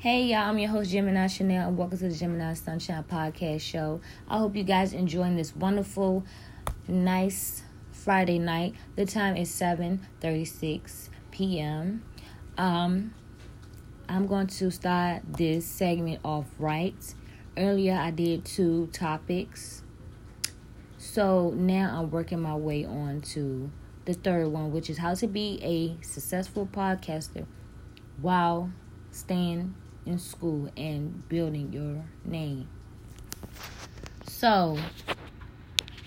Hey y'all, I'm your host Gemini Chanel and welcome to the Gemini Sunshine Podcast Show. I hope you guys enjoying this wonderful, nice Friday night. The time is 7:36 p.m. Um, I'm going to start this segment off right. Earlier I did two topics. So now I'm working my way on to the third one, which is how to be a successful podcaster while staying in school and building your name. So,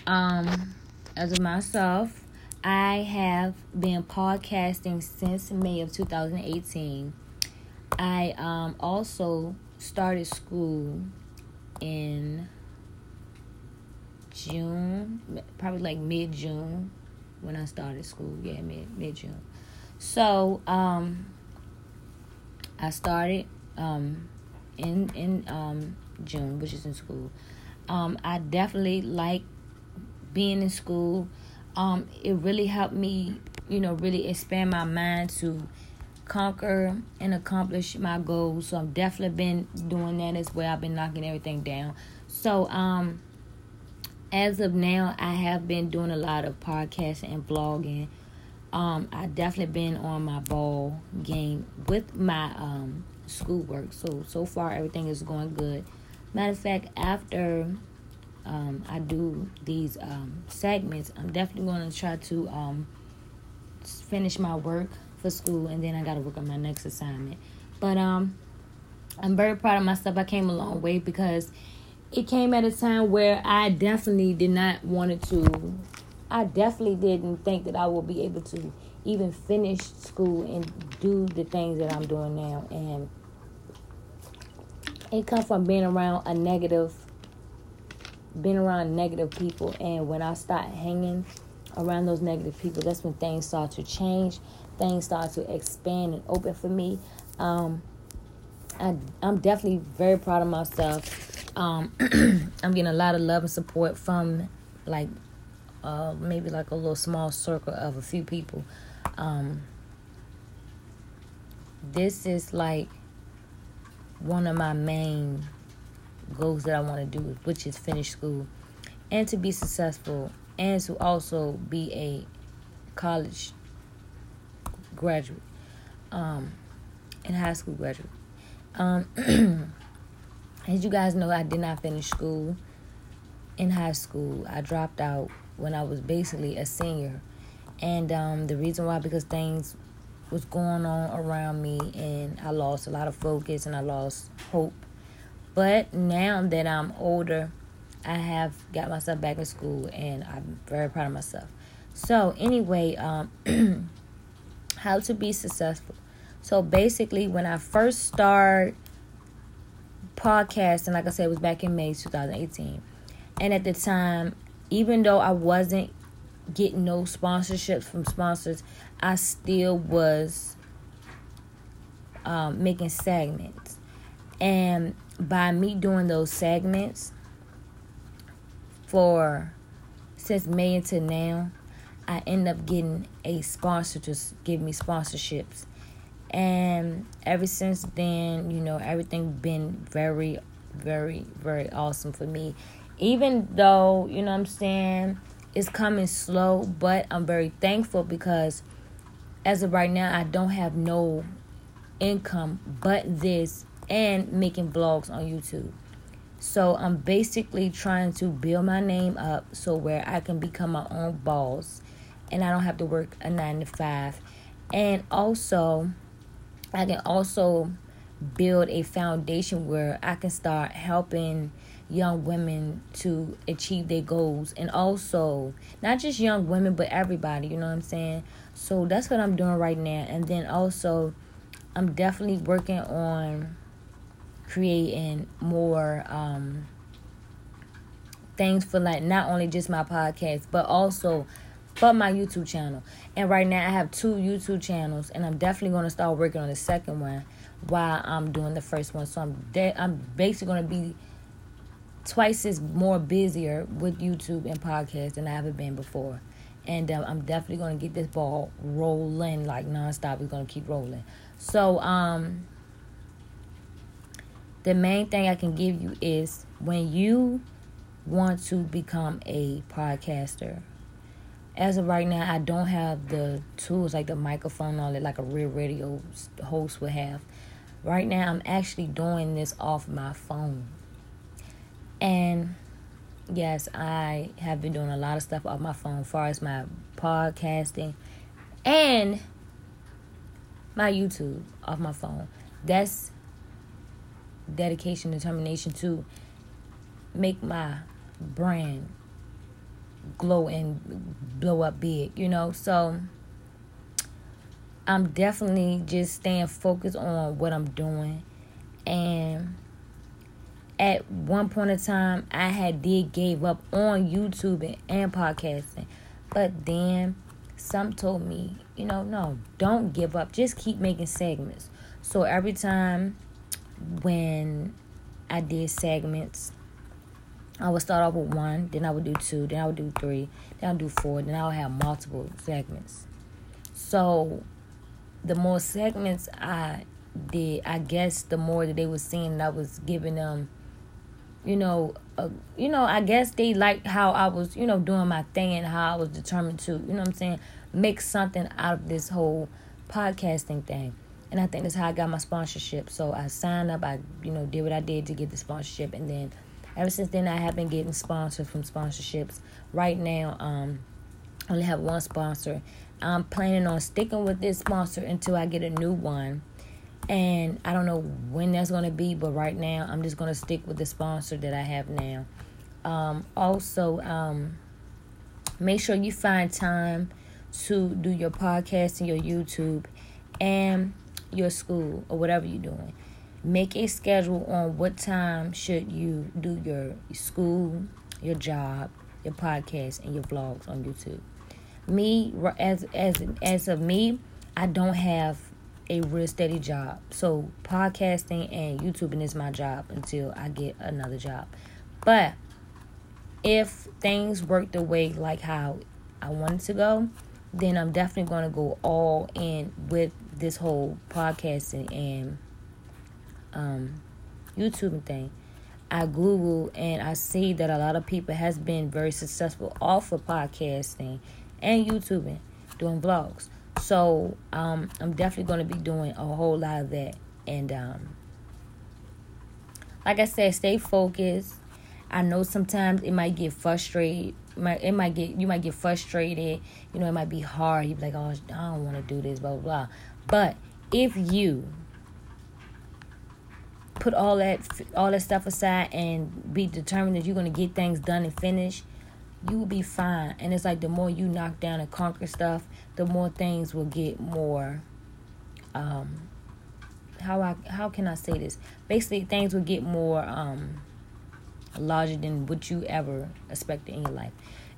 um, as of myself, I have been podcasting since May of 2018. I um, also started school in June, probably like mid June when I started school. Yeah, mid mid June. So um, I started um, in in um, June, which is in school. Um, I definitely like being in school. Um, it really helped me, you know, really expand my mind to conquer and accomplish my goals. So I've definitely been doing that as well. I've been knocking everything down. So um, as of now, I have been doing a lot of podcasting and blogging. Um, I definitely been on my ball game with my um schoolwork. So so far everything is going good. Matter of fact, after um, I do these um, segments, I'm definitely going to try to um, finish my work for school, and then I got to work on my next assignment. But um, I'm very proud of myself. I came a long way because it came at a time where I definitely did not wanted to. I definitely didn't think that I would be able to even finish school and do the things that I'm doing now. And it comes from being around a negative, being around negative people. And when I start hanging around those negative people, that's when things start to change. Things start to expand and open for me. Um, I, I'm definitely very proud of myself. Um, I'm getting a lot of love and support from like uh, maybe like a little small circle of a few people. Um, this is like one of my main goals that I want to do, which is finish school and to be successful and to also be a college graduate um, and high school graduate. Um, as you guys know, I did not finish school in high school. I dropped out when I was basically a senior. And um, the reason why, because things was going on around me and I lost a lot of focus and I lost hope. But now that I'm older, I have got myself back in school and I'm very proud of myself. So, anyway, um, how to be successful. So, basically, when I first started podcasting, like I said, it was back in May 2018. And at the time, even though I wasn't getting no sponsorships from sponsors, I still was um, making segments. And by me doing those segments for since May until now, I end up getting a sponsor to give me sponsorships. And ever since then, you know, everything been very, very, very awesome for me. Even though, you know I'm saying, it's coming slow, but I'm very thankful because as of right now, I don't have no income but this and making vlogs on YouTube. So I'm basically trying to build my name up so where I can become my own boss and I don't have to work a 9 to 5. And also I can also build a foundation where I can start helping young women to achieve their goals. And also not just young women but everybody you know what i'm saying? So that's what i'm doing right now. And then also i'm definitely working on creating more um things for like not only just my podcast but also for my youtube channel. And right now i have two youtube channels and i'm definitely going to start working on the second one while i'm doing the first one. So i'm de- i'm basically going to be twice as more busier with YouTube and podcast than I ever been before. And um, I'm definitely going to get this ball rolling like nonstop. It's going to keep rolling. So, um, the main thing I can give you is when you want to become a podcaster. As of right now, I don't have the tools like the microphone all it, like a real radio host would have. Right now, I'm actually doing this off my phone. And yes, I have been doing a lot of stuff off my phone as far as my podcasting and my YouTube off my phone. That's dedication, determination to make my brand glow and blow up big, you know? So I'm definitely just staying focused on what I'm doing. And at one point in time, I had did gave up on YouTube and, podcasting. But then some told me, you know, no, don't give up. Just keep making segments. So every time when I did segments, I would start off with one, then I would do two, then I would do three, then I would do four, then I would have multiple segments. So the more segments I did, I guess the more that they were seeing that I was giving them, you know, uh, you know, I guess they liked how I was, you know, doing my thing and how I was determined to, you know what I'm saying, make something out of this whole podcasting thing. And I think that's how I got my sponsorship. So I signed up, I, you know, did what I did to get the sponsorship and then ever since then I have been getting sponsored from sponsorships. Right now, um, I only have one sponsor. I'm planning on sticking with this sponsor until I get a new one. And I don't know when that's going to be, but right now I'm just going to stick with the sponsor that I have now. Um, also, um, make sure you find time to do your podcast and your YouTube and your school or whatever you're doing. Make a schedule on what time should you do your school, your job, your podcast, and your vlogs on YouTube. Me as as as of me, I don't have a real steady job. So podcasting and YouTubing is my job until I get another job. But if things work the way like how I wanted to go, then I'm definitely going to go all in with this whole podcasting and um, YouTube thing. I Google and I see that a lot of people has been very successful off of podcasting and YouTubing, doing vlogs. So um, I'm definitely going to be doing a whole lot of that. And um, like I said, stay focused. I know sometimes it might get frustrated. Might it might get you might get frustrated. You know, it might be hard. You be like, oh, I don't want to do this, blah blah blah. But if you put all that all that stuff aside and be determined that you're gonna get things done and finish, you will be fine. And it's like the more you knock down and conquer stuff, the more things will get more. Um, how I how can I say this? Basically, things will get more um larger than what you ever expected in your life.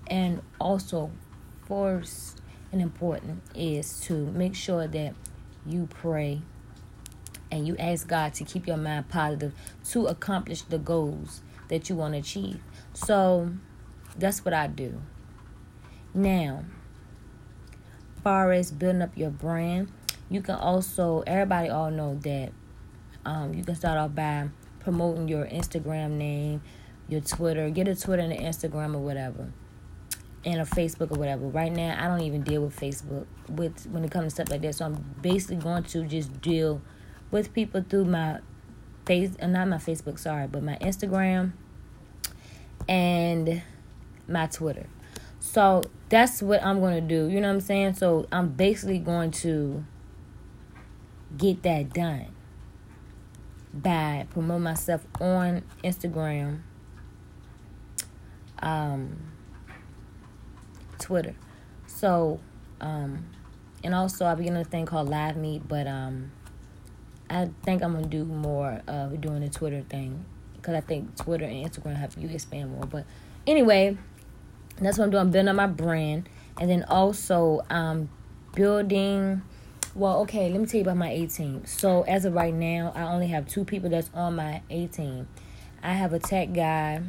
And also, first and important is to make sure that you pray and you ask God to keep your mind positive to accomplish the goals that you want to achieve. So that's what I do. Now, far as building up your brand, you can also everybody all know that um, you can start off by promoting your Instagram name, your Twitter, get a Twitter and an Instagram or whatever, and a Facebook or whatever. Right now, I don't even deal with Facebook with when it comes to stuff like that. So I'm basically going to just deal with people through my face, uh, not my Facebook, sorry, but my Instagram and my Twitter. So that's what I'm going to do. You know what I'm saying? So I'm basically going to get that done by promote myself on Instagram um, Twitter. So, um, and also I'll be getting a thing called Live Meet, but um, I think I'm gonna do more of doing the Twitter thing because I think Twitter and Instagram have you expand more. But anyway, that's what I'm doing. Building up my brand, and then also um, building. Well, okay, let me tell you about my A team. So as of right now, I only have two people that's on my A team. I have a tech guy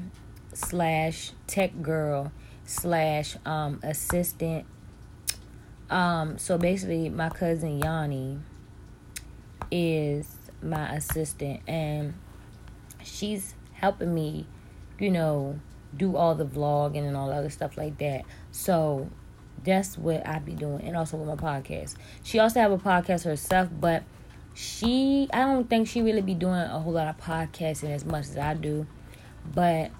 slash tech girl slash um, assistant. Um, so basically, my cousin Yanni is my assistant, and she's helping me, you know, do all the vlogging and all other stuff like that. So that's what I be doing, and also with my podcast. She also have a podcast herself, but she I don't think she really be doing a whole lot of podcasting as much as I do. But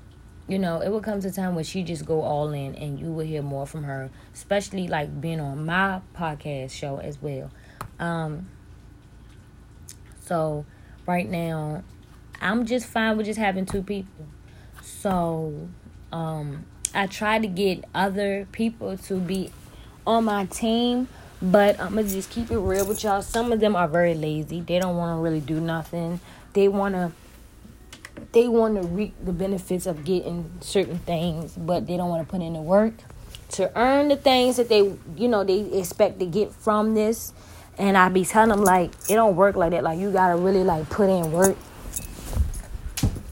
you know, it will come to a time where she just go all in, and you will hear more from her, especially like being on my podcast show as well. Um, so right now, I'm just fine with just having two people. So um, I try to get other people to be on my team, but I'm gonna just keep it real with y'all. Some of them are very lazy. They don't want to really do nothing. They want to they want to reap the benefits of getting certain things, but they don't want to put in the work to earn the things that they, you know, they expect to get from this. And I be telling them like it don't work like that. Like you gotta really like put in work.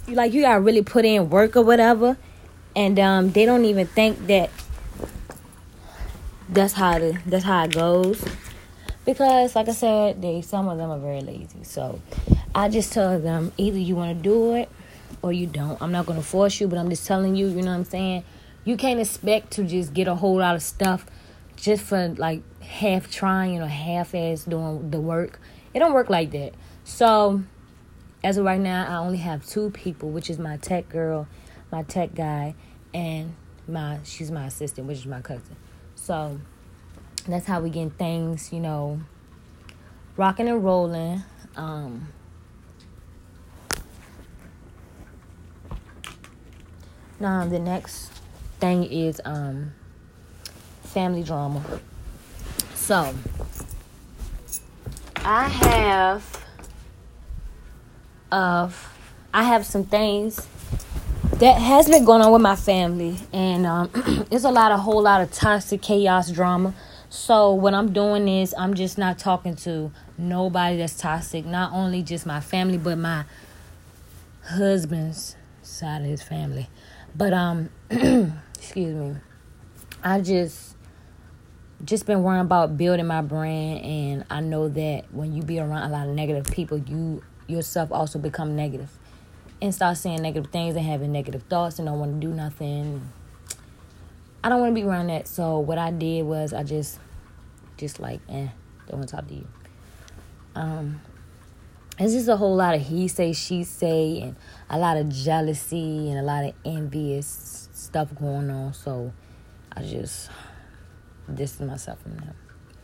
Like you gotta really put in work or whatever. And um, they don't even think that that's how the that's how it goes. Because like I said, they some of them are very lazy. So I just tell them either you want to do it or you don't. I'm not to force you, but I'm just telling you, you know what I'm saying? You can't expect to just get a whole lot of stuff just for like half trying or half ass doing the work. It don't work like that. So, as of right now, I only have two people, which is my tech girl, my tech guy, and my she's my assistant, which is my cousin. So, that's how we get things, you know, rocking and rolling. Um, Now the next thing is um family drama. So I have of I have some things that has been going on with my family and um it's a lot a whole lot of toxic chaos drama. So what I'm doing is I'm just not talking to nobody that's toxic, not only just my family but my husband's side of his family. But um excuse me. I just just been worrying about building my brand and I know that when you be around a lot of negative people, you yourself also become negative and start saying negative things and having negative thoughts and don't want to do nothing. I don't want to be around that. So what I did was I just just like eh, don't want to talk to you. Um it's just a whole lot of he say, she say, and a lot of jealousy and a lot of envious stuff going on. So I just distance myself from them.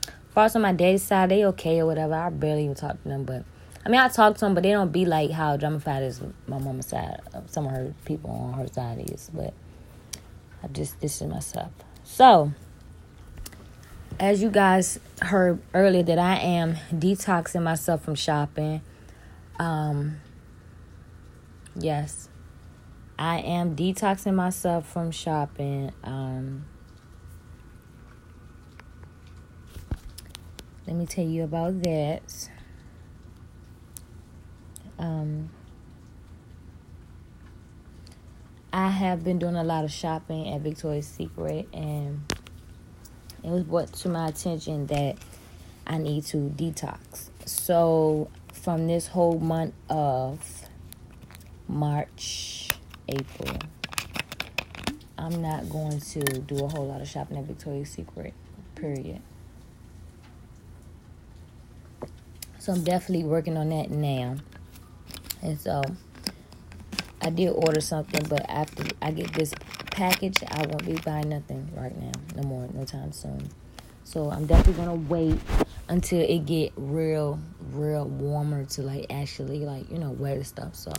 As far as on my daddy's side, they okay or whatever. I barely even talk to them, but I mean, I talk to them, but they don't be like how dramafied as my mama's side. Some of her people on her side is, but I just distance myself. So, as you guys heard earlier, that I am detoxing myself from shopping. Um, yes, I am detoxing myself from shopping. Um, let me tell you about that. Um, I have been doing a lot of shopping at Victoria's Secret, and it was brought to my attention that I need to detox. So from this whole month of March, April, I'm not going to do a whole lot of shopping at Victoria's Secret, period. So I'm definitely working on that now. And so I did order something, but after I get this package, I won't be buying nothing right now. No more, no time soon. So I'm definitely gonna wait until it get real, real warmer to like actually like you know wear the stuff. So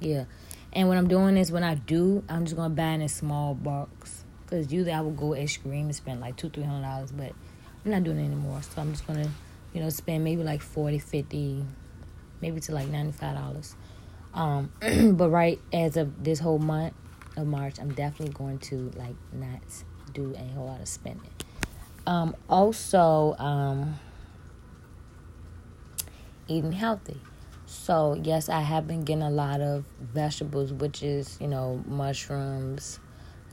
yeah, and what I'm doing is when I do, I'm just gonna buy in a small box because usually I would go extreme and spend like two, three hundred dollars, but I'm not doing it anymore. So I'm just gonna you know spend maybe like 40, 50, maybe to like ninety five dollars. Um, but right as of this whole month of March, I'm definitely going to like not do a whole lot of spending. Um, also, um, eating healthy. So, yes, I have been getting a lot of vegetables, which is, you know, mushrooms,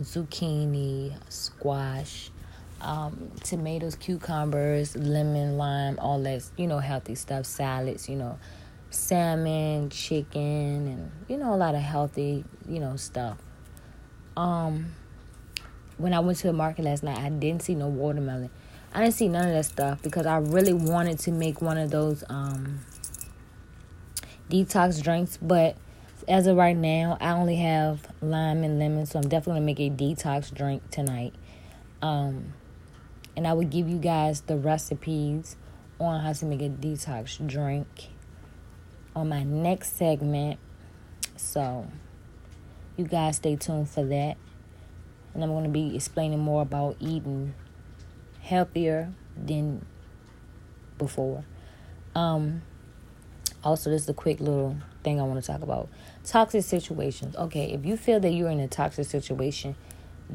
zucchini, squash, um, tomatoes, cucumbers, lemon, lime, all that, you know, healthy stuff, salads, you know, salmon, chicken, and you know a lot of healthy, you know, stuff. Um, when I went to the market last night, I didn't see no watermelon. I didn't see none of that stuff because I really wanted to make one of those um detox drinks, but as of right now, I only have lime and lemon, so I'm definitely gonna make a detox drink tonight. Um, and I will give you guys the recipes on how to make a detox drink on my next segment. So, you guys stay tuned for that. And I'm going to be explaining more about eating healthier than before. Um, also, is a quick little thing I want to talk about toxic situations. Okay, if you feel that you're in a toxic situation,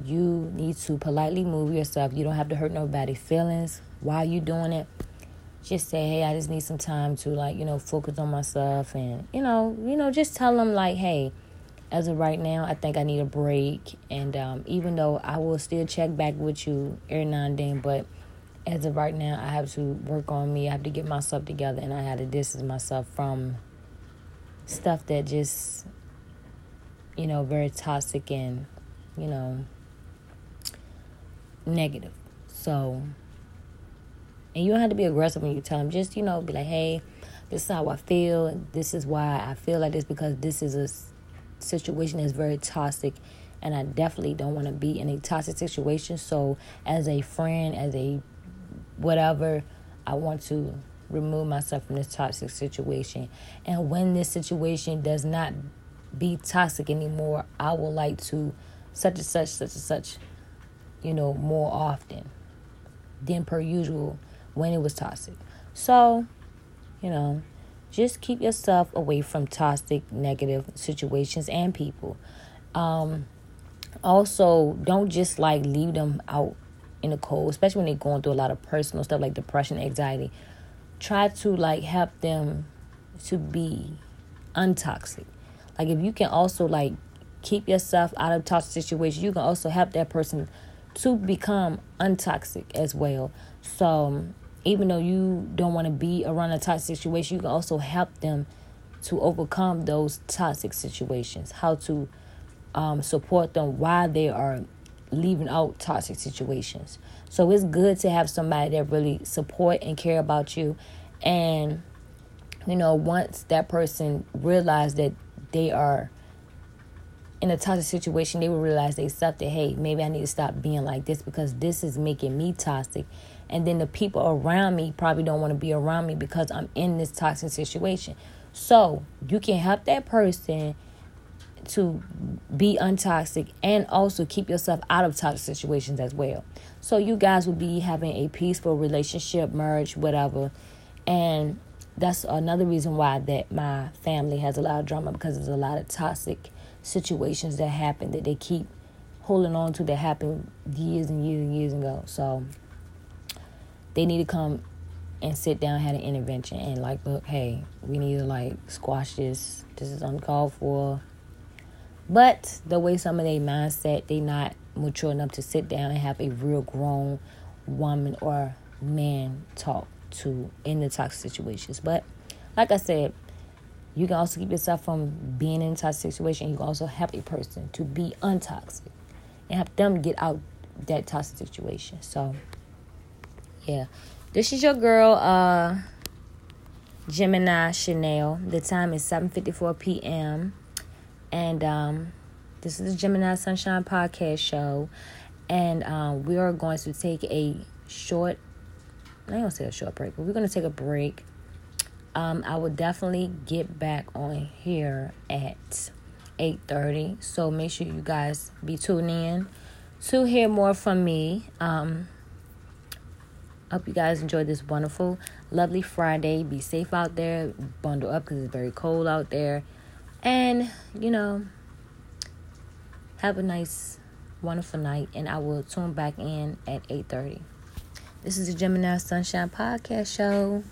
you need to politely move yourself. You don't have to hurt nobody's feelings while you're doing it just say, hey, I just need some time to like, you know, focus on myself and, you know, you know, just tell them like, hey, as of right now, I think I need a break. And um, even though I will still check back with you every now and then, but as of right now, I have to work on me. I have to get myself together and I had to distance myself from stuff that just, you know, very toxic and, you know, negative. So, and you don't have to be aggressive when you tell them. Just, you know, be like, hey, this is how I feel. This is why I feel like this because this is a situation that's very toxic. And I definitely don't want to be in a toxic situation. So, as a friend, as a whatever, I want to remove myself from this toxic situation. And when this situation does not be toxic anymore, I would like to such and such, such and such, you know, more often than per usual when it was toxic. So, you know, just keep yourself away from toxic, negative situations and people. Um, also, don't just like leave them out in the cold, especially when they're going through a lot of personal stuff like depression, anxiety. Try to like help them to be untoxic. Like if you can also like keep yourself out of toxic situations, you can also help that person to become untoxic as well. So even though you don't want to be around a toxic situation, you can also help them to overcome those toxic situations. How to um, support them while they are leaving out toxic situations. So it's good to have somebody that really support and care about you. And you know, once that person realize that they are in a toxic situation, they will realize they stuff that hey, maybe I need to stop being like this because this is making me toxic and then the people around me probably don't want to be around me because I'm in this toxic situation. So you can help that person to be untoxic and also keep yourself out of toxic situations as well. So you guys will be having a peaceful relationship, marriage, whatever. And that's another reason why that my family has a lot of drama because there's a lot of toxic situations that happen that they keep holding on to that happened years and years and years ago. So they need to come and sit down, had an intervention, and like, look, hey, we need to like squash this. This is uncalled for. But the way some of their mindset, they not mature enough to sit down and have a real grown woman or man talk to in the toxic situations. But like I said, you can also keep yourself from being in a toxic situation. You can also help a person to be untoxic and help them get out that toxic situation. So yeah. This is your girl, uh, Gemini Chanel. The time is 7.54 p.m. And um, this is the Gemini Sunshine Podcast Show. And um, we are going to take a short, I gonna say a short break, but we're gonna take a break. Um, I will definitely get back on here at 8.30. So make sure you guys be tuning in to hear more from me. Um, hope you guys enjoyed this wonderful, lovely Friday. Be safe out there. Bundle up because it's very cold out there. And, you know, have a nice, wonderful night. And I will tune back in at 8.30. This is the Gemini Sunshine Podcast Show.